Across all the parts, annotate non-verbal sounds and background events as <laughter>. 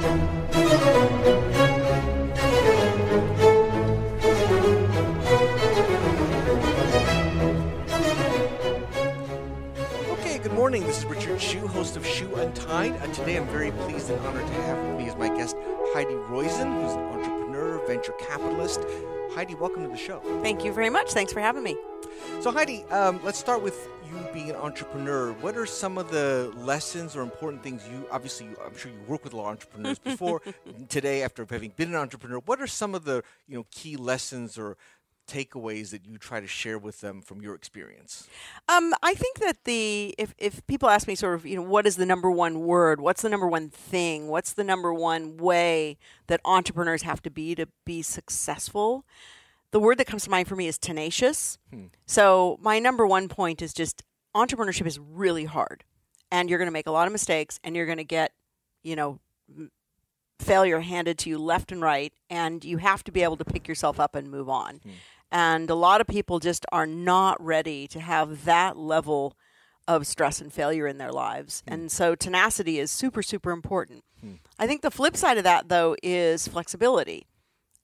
Okay, good morning. This is Richard Hsu, host of Hsu Untied. Uh, today I'm very pleased and honored to have with me as my guest Heidi Roizen, who's an entrepreneur, venture capitalist. Heidi, welcome to the show. Thank you very much. Thanks for having me. So, Heidi, um, let's start with you being an entrepreneur. What are some of the lessons or important things you obviously, I'm sure you work with a lot of entrepreneurs <laughs> before today, after having been an entrepreneur. What are some of the you know key lessons or takeaways that you try to share with them from your experience? Um, I think that the if if people ask me sort of you know what is the number one word, what's the number one thing, what's the number one way that entrepreneurs have to be to be successful, the word that comes to mind for me is tenacious. Hmm. So my number one point is just entrepreneurship is really hard, and you're going to make a lot of mistakes, and you're going to get you know failure handed to you left and right, and you have to be able to pick yourself up and move on. Hmm. And a lot of people just are not ready to have that level of stress and failure in their lives. Hmm. And so tenacity is super, super important. I think the flip side of that, though, is flexibility.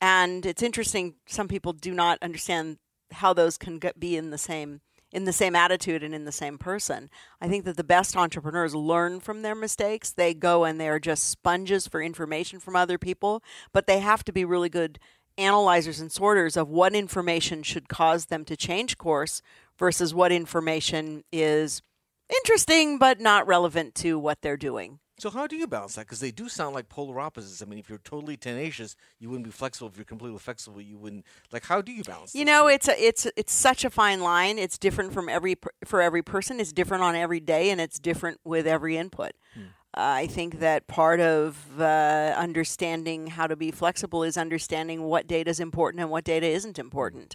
And it's interesting, some people do not understand how those can get, be in the same in the same attitude and in the same person. I think that the best entrepreneurs learn from their mistakes. They go and they are just sponges for information from other people, but they have to be really good analyzers and sorters of what information should cause them to change course versus what information is interesting but not relevant to what they're doing. So, how do you balance that? Because they do sound like polar opposites. I mean, if you're totally tenacious, you wouldn't be flexible. If you're completely flexible, you wouldn't. Like, how do you balance? That? You know, two? it's a, it's it's such a fine line. It's different from every for every person. It's different on every day, and it's different with every input. Uh, I think that part of uh, understanding how to be flexible is understanding what data is important and what data isn't important.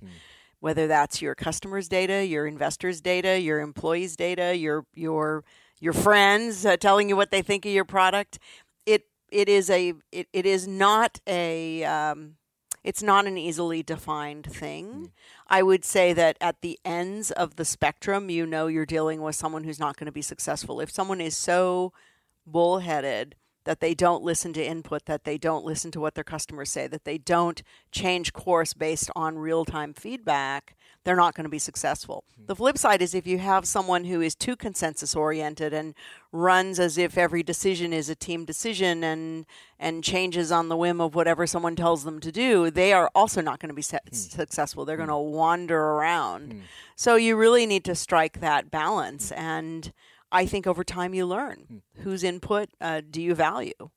Whether that's your customers' data, your investors' data, your employees' data, your your your friends uh, telling you what they think of your product, it it is a it, it is not a um, it's not an easily defined thing. I would say that at the ends of the spectrum, you know you're dealing with someone who's not going to be successful. If someone is so bullheaded that they don't listen to input, that they don't listen to what their customers say, that they don't change course based on real time feedback, they're not going to be successful. Hmm. The flip side is if you have someone who is too consensus oriented and runs as if every decision is a team decision and and changes on the whim of whatever someone tells them to do, they are also not going to be se- hmm. successful. They're hmm. going to wander around. So you really need to strike that balance and I think over time you learn whose input uh, do you value.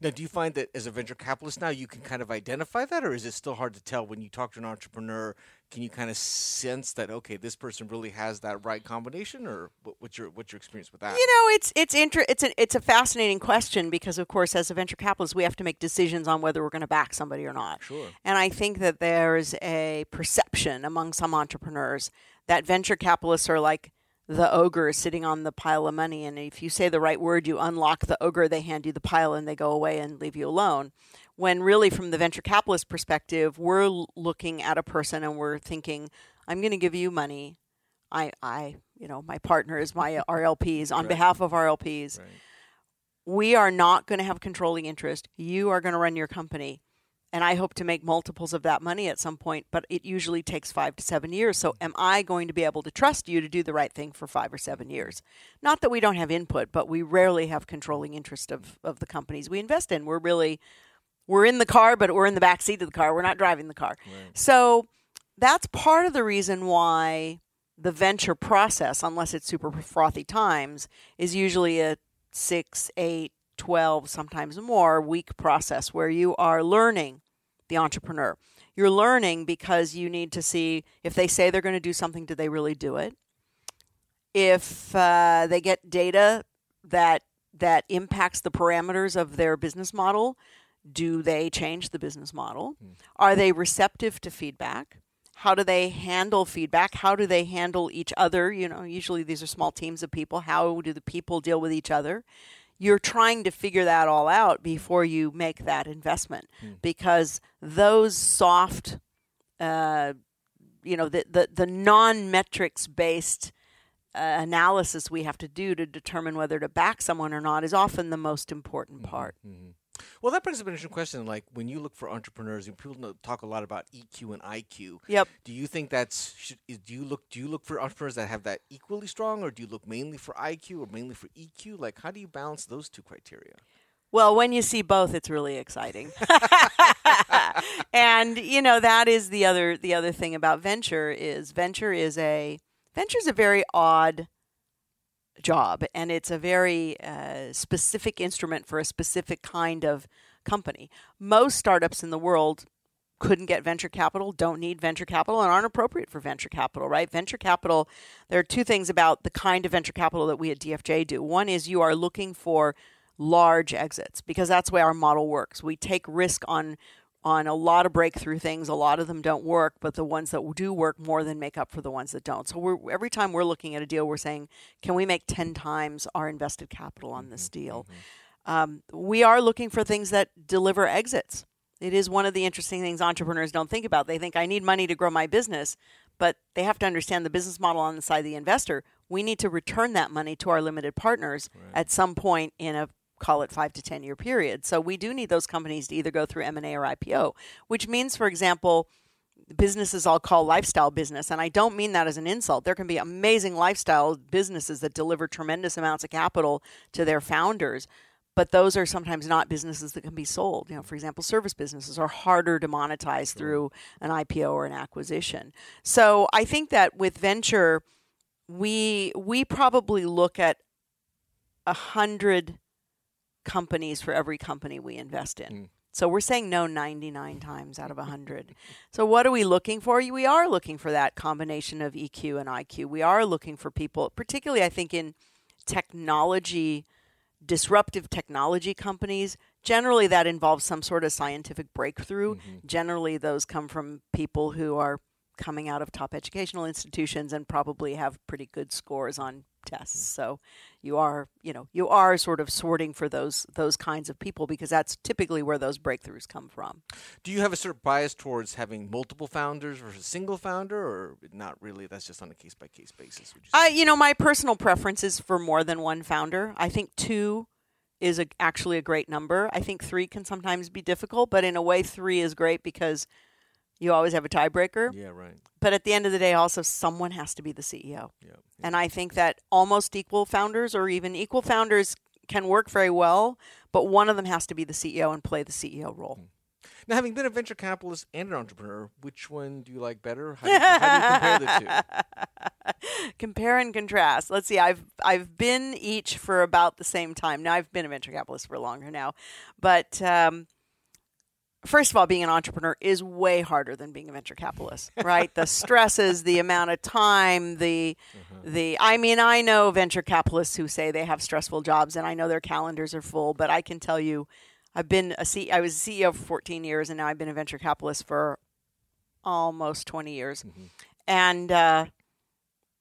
Now, do you find that as a venture capitalist now you can kind of identify that, or is it still hard to tell when you talk to an entrepreneur? Can you kind of sense that okay, this person really has that right combination, or what's your what's your experience with that? You know, it's it's inter- it's a it's a fascinating question because of course as a venture capitalist we have to make decisions on whether we're going to back somebody or not. Sure. And I think that there's a perception among some entrepreneurs that venture capitalists are like the ogre sitting on the pile of money and if you say the right word you unlock the ogre they hand you the pile and they go away and leave you alone. When really from the venture capitalist perspective we're looking at a person and we're thinking i'm going to give you money. I i you know my partners my <laughs> rlps on Right. behalf of rlps Right. we are not going to have controlling interest. You are going to run your company and I hope to make multiples of that money at some point, but it usually takes five to seven years. So, am I going to be able to trust you to do the right thing for five or seven years? Not that we don't have input, but we rarely have controlling interest of, of the companies we invest in. We're really, we're in the car, but we're in the back seat of the car. We're not driving the car. So, that's part of the reason why the venture process, unless it's super frothy times, is usually a six, eight, 12, sometimes more week process where you are learning the entrepreneur. You're learning because you need to see if they say they're going to do something, do they really do it? If uh, they get data that that impacts the parameters of their business model, do they change the business model? Are they receptive to feedback? How do they handle feedback? How do they handle each other? You know, usually these are small teams of people. How do the people deal with each other? You're trying to figure that all out before you make that investment because those soft, uh, you know, the, the, the non metrics based uh, analysis we have to do to determine whether to back someone or not is often the most important part. Well, that brings up an interesting question. Like when you look for entrepreneurs, and people talk a lot about EQ and IQ. Yep. Do you think that's should, is, do you look do you look for entrepreneurs that have that equally strong, or do you look mainly for IQ or mainly for EQ? Like how do you balance those two criteria? Well, when you see both, it's really exciting. <laughs> and you know that is the other the other thing about venture is venture is a venture is a very odd job, and it's a very uh, specific instrument for a specific kind of company. Most startups in the world couldn't get venture capital, don't need venture capital, and aren't appropriate for venture capital, right? Venture capital, there are two things about the kind of venture capital that we at DFJ do. One is you are looking for large exits because that's the way our model works. We take risk on on a lot of breakthrough things. A lot of them don't work, but the ones that do work more than make up for the ones that don't. So we're every time we're looking at a deal, we're saying, can we make ten times our invested capital on this Mm-hmm, deal? Um, we are looking for things that deliver exits. It is one of the interesting things entrepreneurs don't think about. They think I need money to grow my business, but they have to understand the business model on the side of the investor. We need to return that money to our limited partners at some point in a call it five to ten year period. So we do need those companies to either go through M and A or IPO, which means, for example, businesses I'll call lifestyle business, and I don't mean that as an insult. There can be amazing lifestyle businesses that deliver tremendous amounts of capital to their founders, but those are sometimes not businesses that can be sold. You know, for example, service businesses are harder to monetize through an IPO or an acquisition. So I think that with venture, we we probably look at a hundred companies for every company we invest in. Hmm. So we're saying no 99 times out of 100. <laughs> So what are we looking for? We are looking for that combination of EQ and IQ. We are looking for people, particularly I think in technology disruptive technology companies. Generally that involves some sort of scientific breakthrough. Mm-hmm. Generally those come from people who are coming out of top educational institutions and probably have pretty good scores on Mm-hmm. tests. So you are, you know, you are sort of sorting for those those kinds of people because that's typically where those breakthroughs come from. Do you have a sort of bias towards having multiple founders versus single founder, or not really? That's just on a case by case basis. Would you say? I, you know, my personal preference is for more than one founder. I think two is a, actually a great number. I think three can sometimes be difficult, but in a way, three is great because you always have a tiebreaker. yeah, right. But at the end of the day, also someone has to be the CEO. Yeah. And I think that almost equal founders or even equal founders can work very well, but one of them has to be the CEO and play the CEO role. Now, having been a venture capitalist and an entrepreneur, which one do you like better? How do you, how do you compare the two? <laughs> Compare and contrast. Let's see. I've I've been each for about the same time. Now I've been a venture capitalist for longer now, but um, first of all, being an entrepreneur is way harder than being a venture capitalist, <laughs> right? the stresses, the amount of time, the the I mean, I know venture capitalists who say they have stressful jobs and I know their calendars are full, but I can tell you I've been a C- I was a CEO for 14 years and now I've been a venture capitalist for almost 20 years. And uh,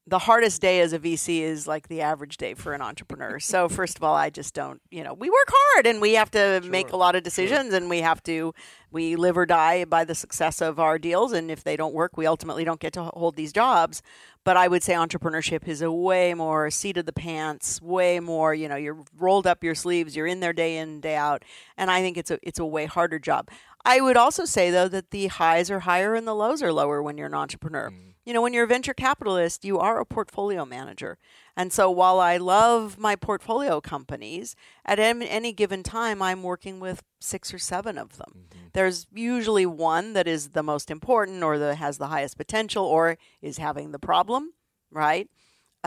the hardest day as a VC is like the average day for an entrepreneur. <laughs> So first of all, I just don't, you know, we work hard and we have to make a lot of decisions and we have to we live or die by the success of our deals and if they don't work, we ultimately don't get to hold these jobs. But I would say entrepreneurship is a way more seat of the pants, way more, you know, you're rolled up your sleeves, you're in there day in, day out, and I think it's a it's a way harder job. I would also say though that the highs are higher and the lows are lower when you're an entrepreneur. Mm. You know, when you're a venture capitalist, you are a portfolio manager. And so while I love my portfolio companies, at any given time I'm working with 6 or 7 of them. There's usually one that is the most important or that has the highest potential or is having the problem, right?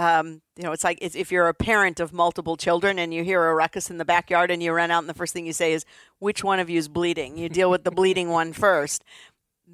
um, you know, it's like it's, if you're a parent of multiple children and you hear a ruckus in the backyard and you run out and the first thing you say is, which one of you is bleeding? You deal with the bleeding one first.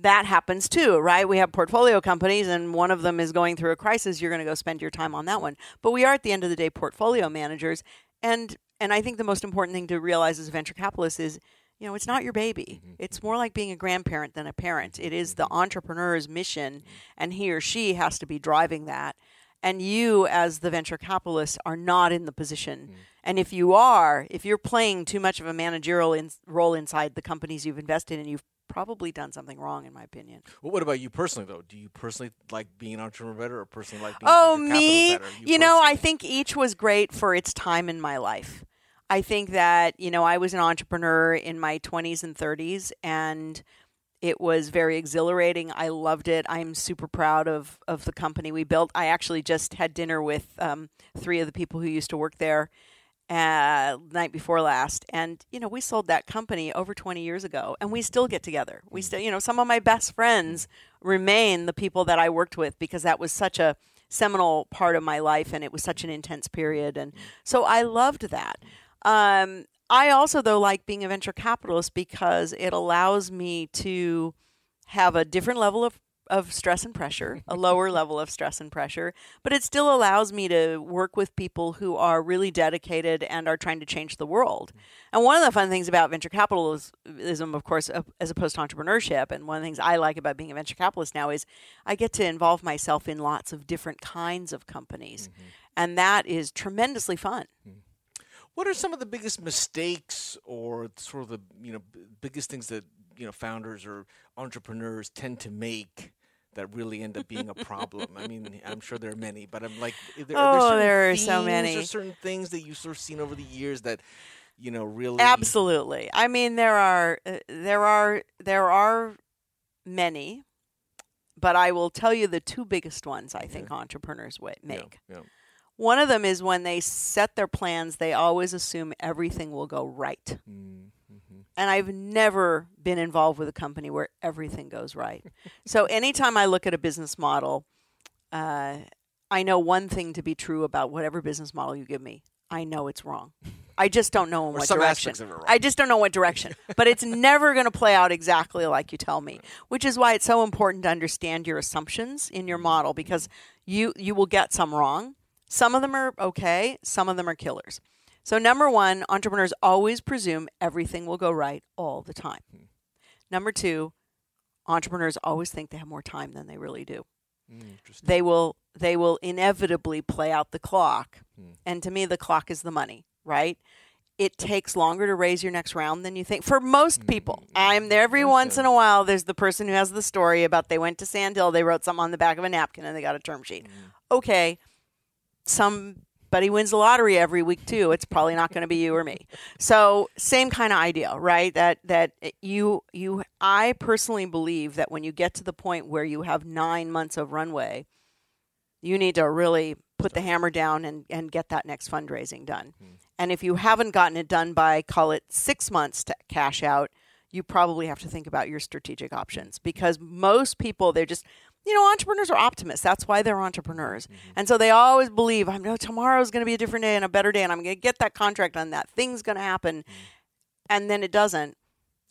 That happens too, right? We have portfolio companies and one of them is going through a crisis. You're going to go spend your time on that one. But we are at the end of the day portfolio managers. And, and I think the most important thing to realize as a venture capitalist is, you know, it's not your baby. Mm-hmm. It's more like being a grandparent than a parent. It is the mm-hmm. entrepreneur's mission, mm-hmm. and he or she has to be driving that and you as the venture capitalist are not in the position mm. and if you are if you're playing too much of a managerial in, role inside the companies you've invested in you've probably done something wrong in my opinion Well, what about you personally, though? Do you personally like being an entrepreneur better, or personally like being oh me better? you, know i think each was great for its time in my life I think that, you know, I was an entrepreneur in my 20s and 30s and it was very exhilarating. I loved it. I'm super proud of, of the company we built. I actually just had dinner with um, three of the people who used to work there uh, night before last, and you know we sold that company over 20 years ago, and we still get together. We still, you know, some of my best friends remain the people that I worked with because that was such a seminal part of my life, and it was such an intense period, and so I loved that. Um, I also though like being a venture capitalist because it allows me to have a different level of of stress and pressure, a lower level of stress and pressure, but it still allows me to work with people who are really dedicated and are trying to change the world. And one of the fun things about venture capitalism, of course, as opposed to entrepreneurship, and one of the things I like about being a venture capitalist now is I get to involve myself in lots of different kinds of companies. Mm-hmm. And that is tremendously fun. Mm-hmm. What are some of the biggest mistakes or sort of the you know biggest things that you know founders or entrepreneurs tend to make that really end up being a problem? I mean, I'm sure there are many, but I'm like, there, oh, there, there are so many. Or certain things that you've sort of seen over the years that you know really absolutely. I mean, there are uh, there are there are many, but I will tell you the two biggest ones I think yeah. entrepreneurs make. Yeah, yeah. One of them is when they set their plans, they always assume everything will go right. Mm and I've never been involved with a company where everything goes right. <laughs> so anytime I look at a business model, uh, I know one thing to be true about whatever business model you give me. I know it's wrong. I just don't know in <laughs> what direction. I just don't know what direction. <laughs> but it's never going to play out exactly like you tell me, which is why it's so important to understand your assumptions in your model because you you will get some wrong. Some of them are okay, some of them are killers. So, number one, entrepreneurs always presume everything will go right all the time. Hmm. Number two, entrepreneurs always think they have more time than they really do. Mm, they will they will inevitably play out the clock. Hmm. And to me the clock is the money, right? It takes longer to raise your next round than you think. For most hmm. people, I'm there every once in a while. There's the person who has the story about they went to Sand Hill, they wrote something on the back of a napkin, and they got a term sheet. Okay, some but he wins the lottery every week too. It's probably not going to be you or me. So same kind of idea, right? That that you you I personally believe that when you get to the point where you have nine months of runway, you need to really put the hammer down and, and get that next fundraising done. Hmm. And if you haven't gotten it done by call it six months to cash out, you probably have to think about your strategic options because most people they're just you know, entrepreneurs are optimists. That's why they're entrepreneurs. Mm-hmm. And so they always believe, I know tomorrow's going to be a different day and a better day, and I'm going to get that contract on that thing's going to happen. Mm-hmm. And then it doesn't.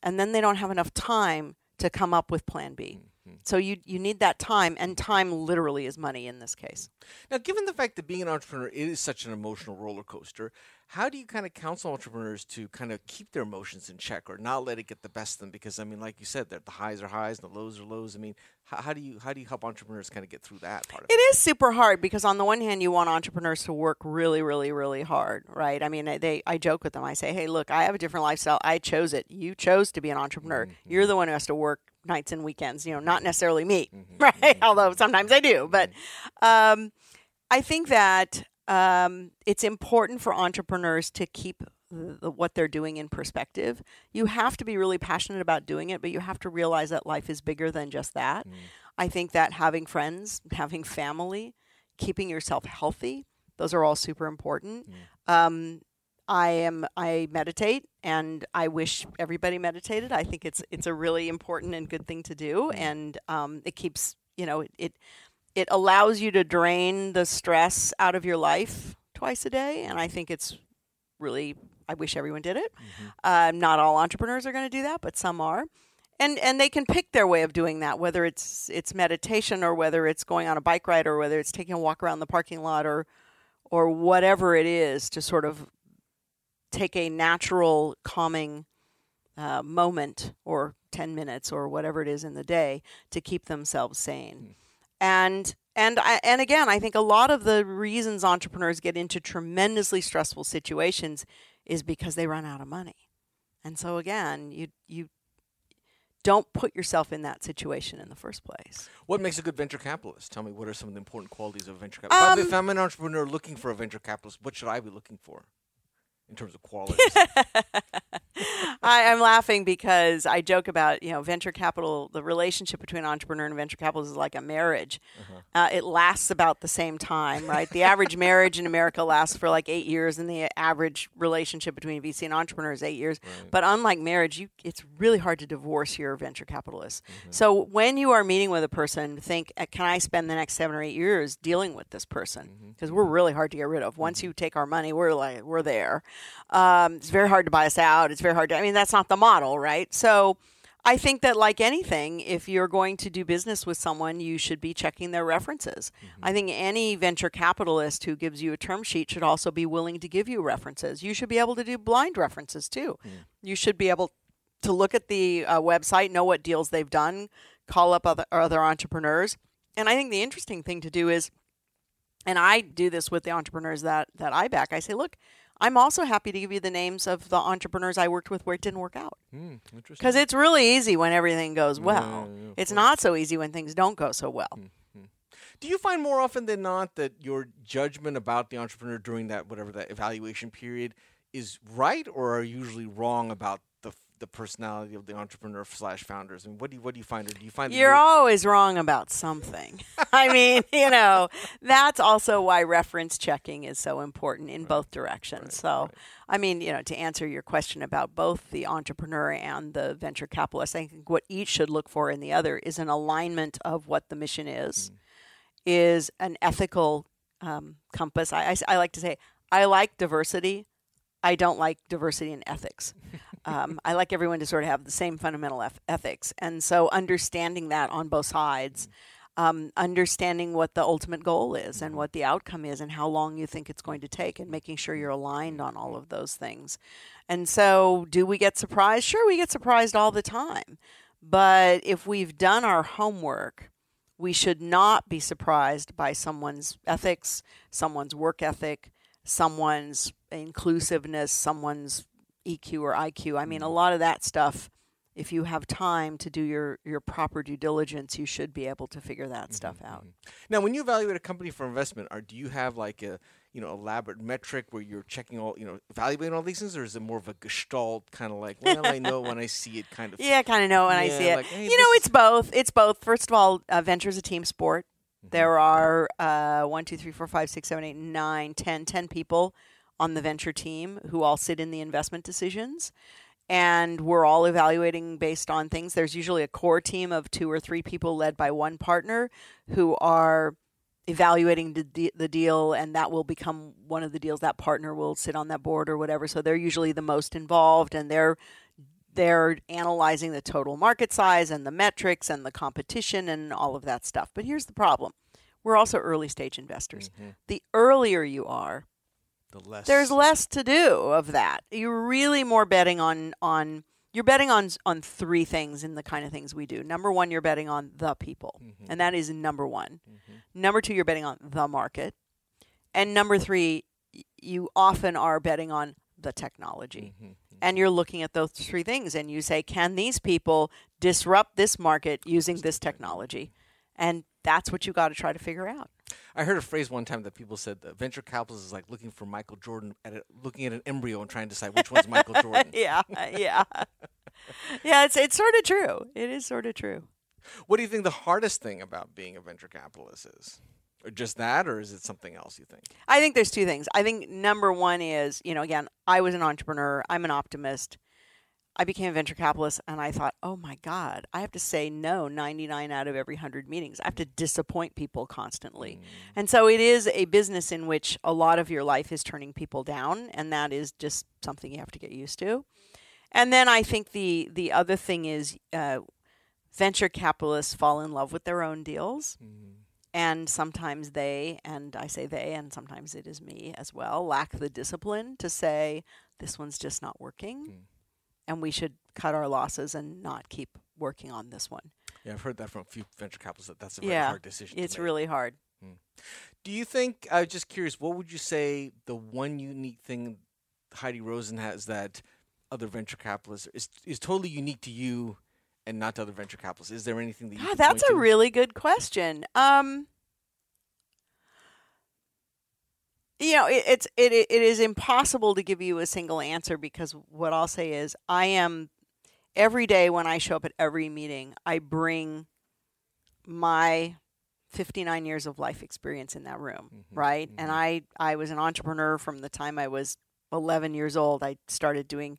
And then they don't have enough time to come up with plan B. Mm-hmm. So you you need that time, and time literally is money in this case. Now, given the fact that being an entrepreneur is such an emotional roller coaster, how do you kind of counsel entrepreneurs to kind of keep their emotions in check or not let it get the best of them? Because I mean, like you said, that the highs are highs and the lows are lows. I mean, how, how, do you how do you help entrepreneurs kind of get through that part? Of it, it is super hard because on the one hand, you want entrepreneurs to work really, really, really hard, right? I mean, they I joke with them. I say, hey, look, I have a different lifestyle. I chose it. You chose to be an entrepreneur. Mm-hmm. You're the one who has to work nights and weekends. You know, not necessarily me, mm-hmm. <laughs> right? Mm-hmm. Although sometimes I do, but. Um, I think that um, it's important for entrepreneurs to keep the, what they're doing in perspective. You have to be really passionate about doing it, but you have to realize that life is bigger than just that. Mm. I think that having friends, having family, keeping yourself healthy, those are all super important. Mm. Um, I am I meditate and I wish everybody meditated. I think it's it's a really important and good thing to do, mm. and um, it keeps you know it, it it allows you to drain the stress out of your life twice a day, and I think it's really. I wish everyone did it. Mm-hmm. Uh, not all entrepreneurs are going to do that, but some are, and and they can pick their way of doing that. Whether it's it's meditation, or whether it's going on a bike ride, or whether it's taking a walk around the parking lot, or or whatever it is to sort of take a natural calming uh, moment or 10 minutes or whatever it is in the day to keep themselves sane. Mm and and I, and again, I think a lot of the reasons entrepreneurs get into tremendously stressful situations is because they run out of money. And so again, you you don't put yourself in that situation in the first place. What makes a good venture capitalist? Tell me what are some of the important qualities of a venture capitalist? Um, if I'm an entrepreneur looking for a venture capitalist, what should I be looking for? In terms of quality. <laughs> I, I'm laughing because I joke about you know venture capital. The relationship between entrepreneur and venture capital is like a marriage. Uh-huh. Uh, it lasts about the same time, right? The average marriage in America lasts for like eight years, and the average relationship between VC and entrepreneur is eight years. Right. But unlike marriage, you, it's really hard to divorce your venture capitalist. Mm-hmm. So when you are meeting with a person, think, uh, can I spend the next seven or eight years dealing with this person? Mm-hmm. Because we're really hard to get rid of. Once you take our money, we're like we're there. Um, it's very hard to buy us out. It's very hard to. I mean, that's not the model, right? So. I think that, like anything, if you're going to do business with someone, you should be checking their references. I think any venture capitalist who gives you a term sheet should also be willing to give you references. You should be able to do blind references too. You should be able to look at the uh, website, know what deals they've done, call up other, other entrepreneurs. And I think the interesting thing to do is, and I do this with the entrepreneurs that, that I back, I say, look, I'm also happy to give you the names of the entrepreneurs I worked with where it didn't work out. Hmm, interesting. Because it's really easy when everything goes well. yeah, of it's course. not so easy when things don't go so well. Hmm, hmm. Do you find more often than not that your judgment about the entrepreneur during that whatever that evaluation period is right, or are you usually wrong about the personality of the entrepreneur slash founders? I mean, what do you what do you find? Or do you find You're always wrong about something. <laughs> I mean, <laughs> you know, that's also why reference checking is so important in both directions. so, I mean, you know, to answer your question about both the entrepreneur and the venture capitalist, I think what each should look for in the other is an alignment of what the mission is, is an ethical um, compass. I, I, I like to say, I like diversity. I don't like diversity in ethics. <laughs> Um, I like everyone to sort of have the same fundamental eth- ethics. And so understanding that on both sides, um, understanding what the ultimate goal is and what the outcome is and how long you think it's going to take and making sure you're aligned on all of those things. And so, do we get surprised? Sure, we get surprised all the time. But if we've done our homework, we should not be surprised by someone's ethics, someone's work ethic, someone's inclusiveness, someone's EQ or IQ. I mean, a lot of that stuff. If you have time to do your, your proper due diligence, you should be able to figure that stuff out. Now, when you evaluate a company for investment, are do you have like a you know elaborate metric where you're checking all you know evaluating all these things, or is it more of a gestalt kind of like well I know when I see it kind of <laughs> Yeah, kind of know when I see it. like, hey, you know, it's both. It's both. First of all, uh, venture's a team sport. Mm-hmm. There are uh, one, two, three, four, five, six, seven, eight, nine, ten, ten people on the venture team who all sit in the investment decisions. And we're all evaluating based on things. There's usually a core team of two or three people led by one partner who are evaluating the, de- the deal, and that will become one of the deals. That partner will sit on that board or whatever. So they're usually the most involved, and they're they're analyzing the total market size and the metrics and the competition and all of that stuff. But here's the problem we're also early stage investors. Mm-hmm. The earlier you are, the less there's less to do of that. You're really more betting on on you're betting on on three things in the kind of things we do. Number one, you're betting on the people, mm-hmm. and that is number one. Mm-hmm. Number two, you're betting on the market, and number three, y- you often are betting on the technology. Mm-hmm. And you're looking at those three things, and you say, can these people disrupt this market using this technology? And that's what you got to try to figure out. I heard a phrase one time that people said that venture capitalists is like looking for Michael Jordan at a, looking at an embryo and trying to decide which one's Michael <laughs> Jordan. yeah, yeah, yeah. It's it's sort of true. It is sort of true. What do you think the hardest thing about being a venture capitalist is? Or just that, or is it something else you think? I think there's two things. I think number one is, you know, again, I was an entrepreneur. I'm an optimist. I became a venture capitalist, and I thought, oh my God, I have to say no 99 out of every 100 meetings. I have to disappoint people constantly. Mm. And so it is a business in which a lot of your life is turning people down, and that is just something you have to get used to. And then I think the the other thing is uh, venture capitalists fall in love with their own deals. Mm-hmm. And sometimes they, and I say they, and sometimes it is me as well, lack the discipline to say, this one's just not working. Hmm. And we should cut our losses and not keep working on this one. Yeah, I've heard that from a few venture capitalists that that's a very yeah. hard decision. It's really hard. Do you think? I was just curious. What would you say the one unique thing Heidi Roizen has that other venture capitalists is is totally unique to you and not to other venture capitalists? Is there anything that you? God, that's a to? really good question. Um, you know it, it's it it is impossible to give you a single answer because what I'll say is I am every day when I show up at every meeting I bring my 59 years of life experience in that room Mhm, right? And mhm. I I was an entrepreneur from the time I was 11 years old. I started doing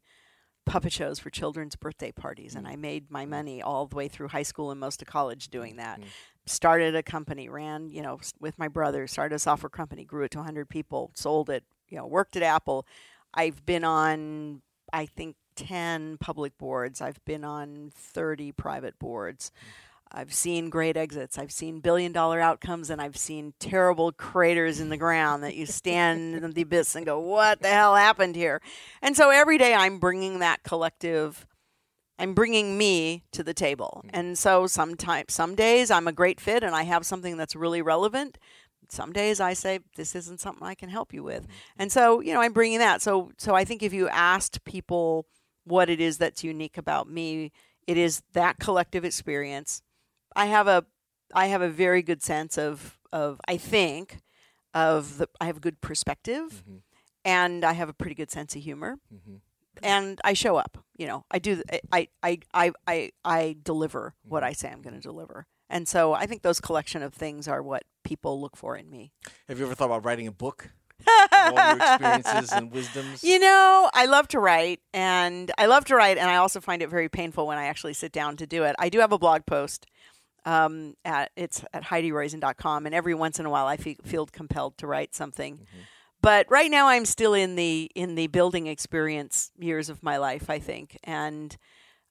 puppet shows for children's birthday parties and mm. I made my money all the way through high school and most of college doing mm, that Mhm. started a company, ran, you know, with my brother, started a software company, grew it to 100 people, sold it, you know, worked at Apple. I've been on, I think, 10 public boards. I've been on 30 private boards. Mm. I've seen great exits. I've seen billion dollar outcomes and I've seen terrible craters in the ground that you stand in the abyss and go, what the hell happened here? And so every day I'm bringing that collective I'm bringing me to the table. Mm. And so sometimes some days I'm a great fit and I have something that's really relevant. Some days I say this isn't something I can help you with. Mm. And so, you know, I'm bringing that. So so I think if you asked people what it is that's unique about me, it is that collective experience. I have a I have a very good sense of of I think of the I have a good perspective Mhm. and I have a pretty good sense of humor Mhm. and I show up. You know, I do. I I I I I deliver what I say I'm going to deliver, and so I think those collection of things are what people look for in me. Have you ever thought about writing a book? <laughs> all your experiences and wisdoms. You know, I love to write, and I love to write, and I also find it very painful when I actually sit down to do it. I do have a blog post. Um, at it's at HeidiRoizen.com, and every once in a while I fe- feel compelled to write something. But right now I'm still in the in the building experience years of my life, I think, and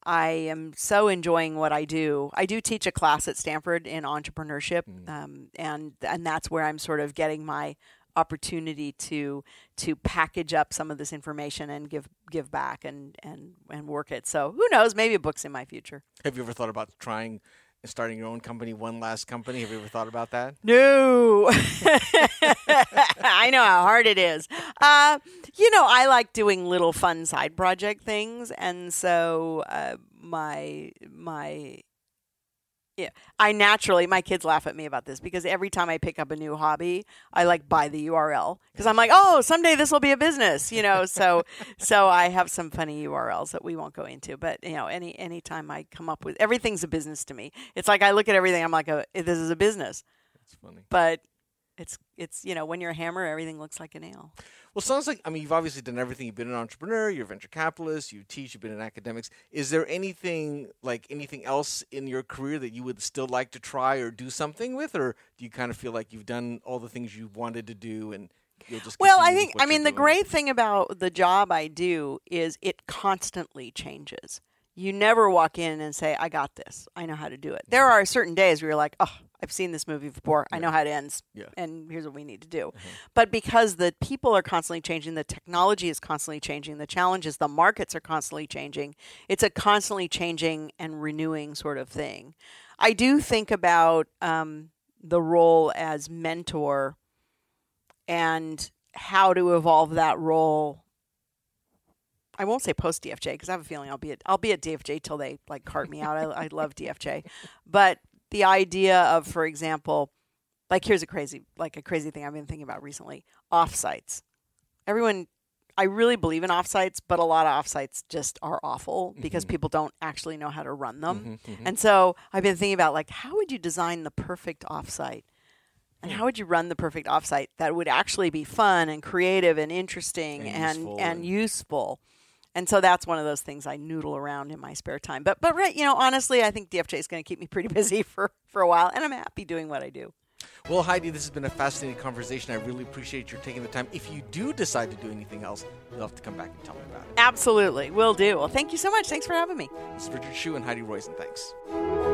I am so enjoying what I do. I do teach a class at Stanford in entrepreneurship, um, and and that's where I'm sort of getting my opportunity to to package up some of this information and give give back and and and work it. So who knows? Maybe a book's in my future. Have you ever thought about trying starting your own company, one last company? Have you ever thought about that? No, <laughs> I know how hard it is. Uh, you know, I like doing little fun side project things, and so uh, my my yeah, I naturally my kids laugh at me about this because every time I pick up a new hobby, I like buy the URL because I'm like, oh, someday this will be a business, you know. So <laughs> so I have some funny URLs that we won't go into, but you know, any anytime I come up with everything's a business to me. It's like I look at everything, I'm like, oh, this is a business That's funny. but it's it's you know when you're a hammer everything looks like a nail Well, sounds like I mean you've obviously done everything. You've been an entrepreneur, you're a venture capitalist, you teach, you've been in academics. Is there anything like anything else in your career that you would still like to try or do something with, or do you kind of feel like you've done all the things you wanted to do and you'll just well i think i mean the doing? great thing about the job i do is it constantly changes you never walk in and say i got this i know how to do it there mm-hmm. are certain days where you're like oh i've seen this movie before. I know how it ends Yeah. and here's what we need to do. But because the people are constantly changing the technology is constantly changing the challenges the markets are constantly changing it's a constantly changing and renewing sort of thing. I do think about um, the role as mentor and how to evolve that role. I won't say post DFJ because I have a feeling I'll be at I'll be at DFJ till they like cart me out. I, I love DFJ, <laughs> but the idea of, for example, like here's a crazy like a crazy thing I've been thinking about recently: offsites. Everyone, I really believe in offsites, but a lot of offsites just are awful because people don't actually know how to run them. Mhm, mhm. And so I've been thinking about like how would you design the perfect offsite? And how would you run the perfect offsite that would actually be fun and creative and interesting And and and and- useful? And so that's one of those things I noodle around in my spare time. But but right, you know, honestly, I think DFJ is going to keep me pretty <laughs> busy for for a while, and I'm happy doing what I do. Well, Heidi, this has been a fascinating conversation. I really appreciate your taking the time. If you do decide to do anything else, you'll have to come back and tell me about it. Absolutely, will do. Well, thank you so much. Thanks for having me. This is Richard Hsu and Heidi Roizen, and thanks.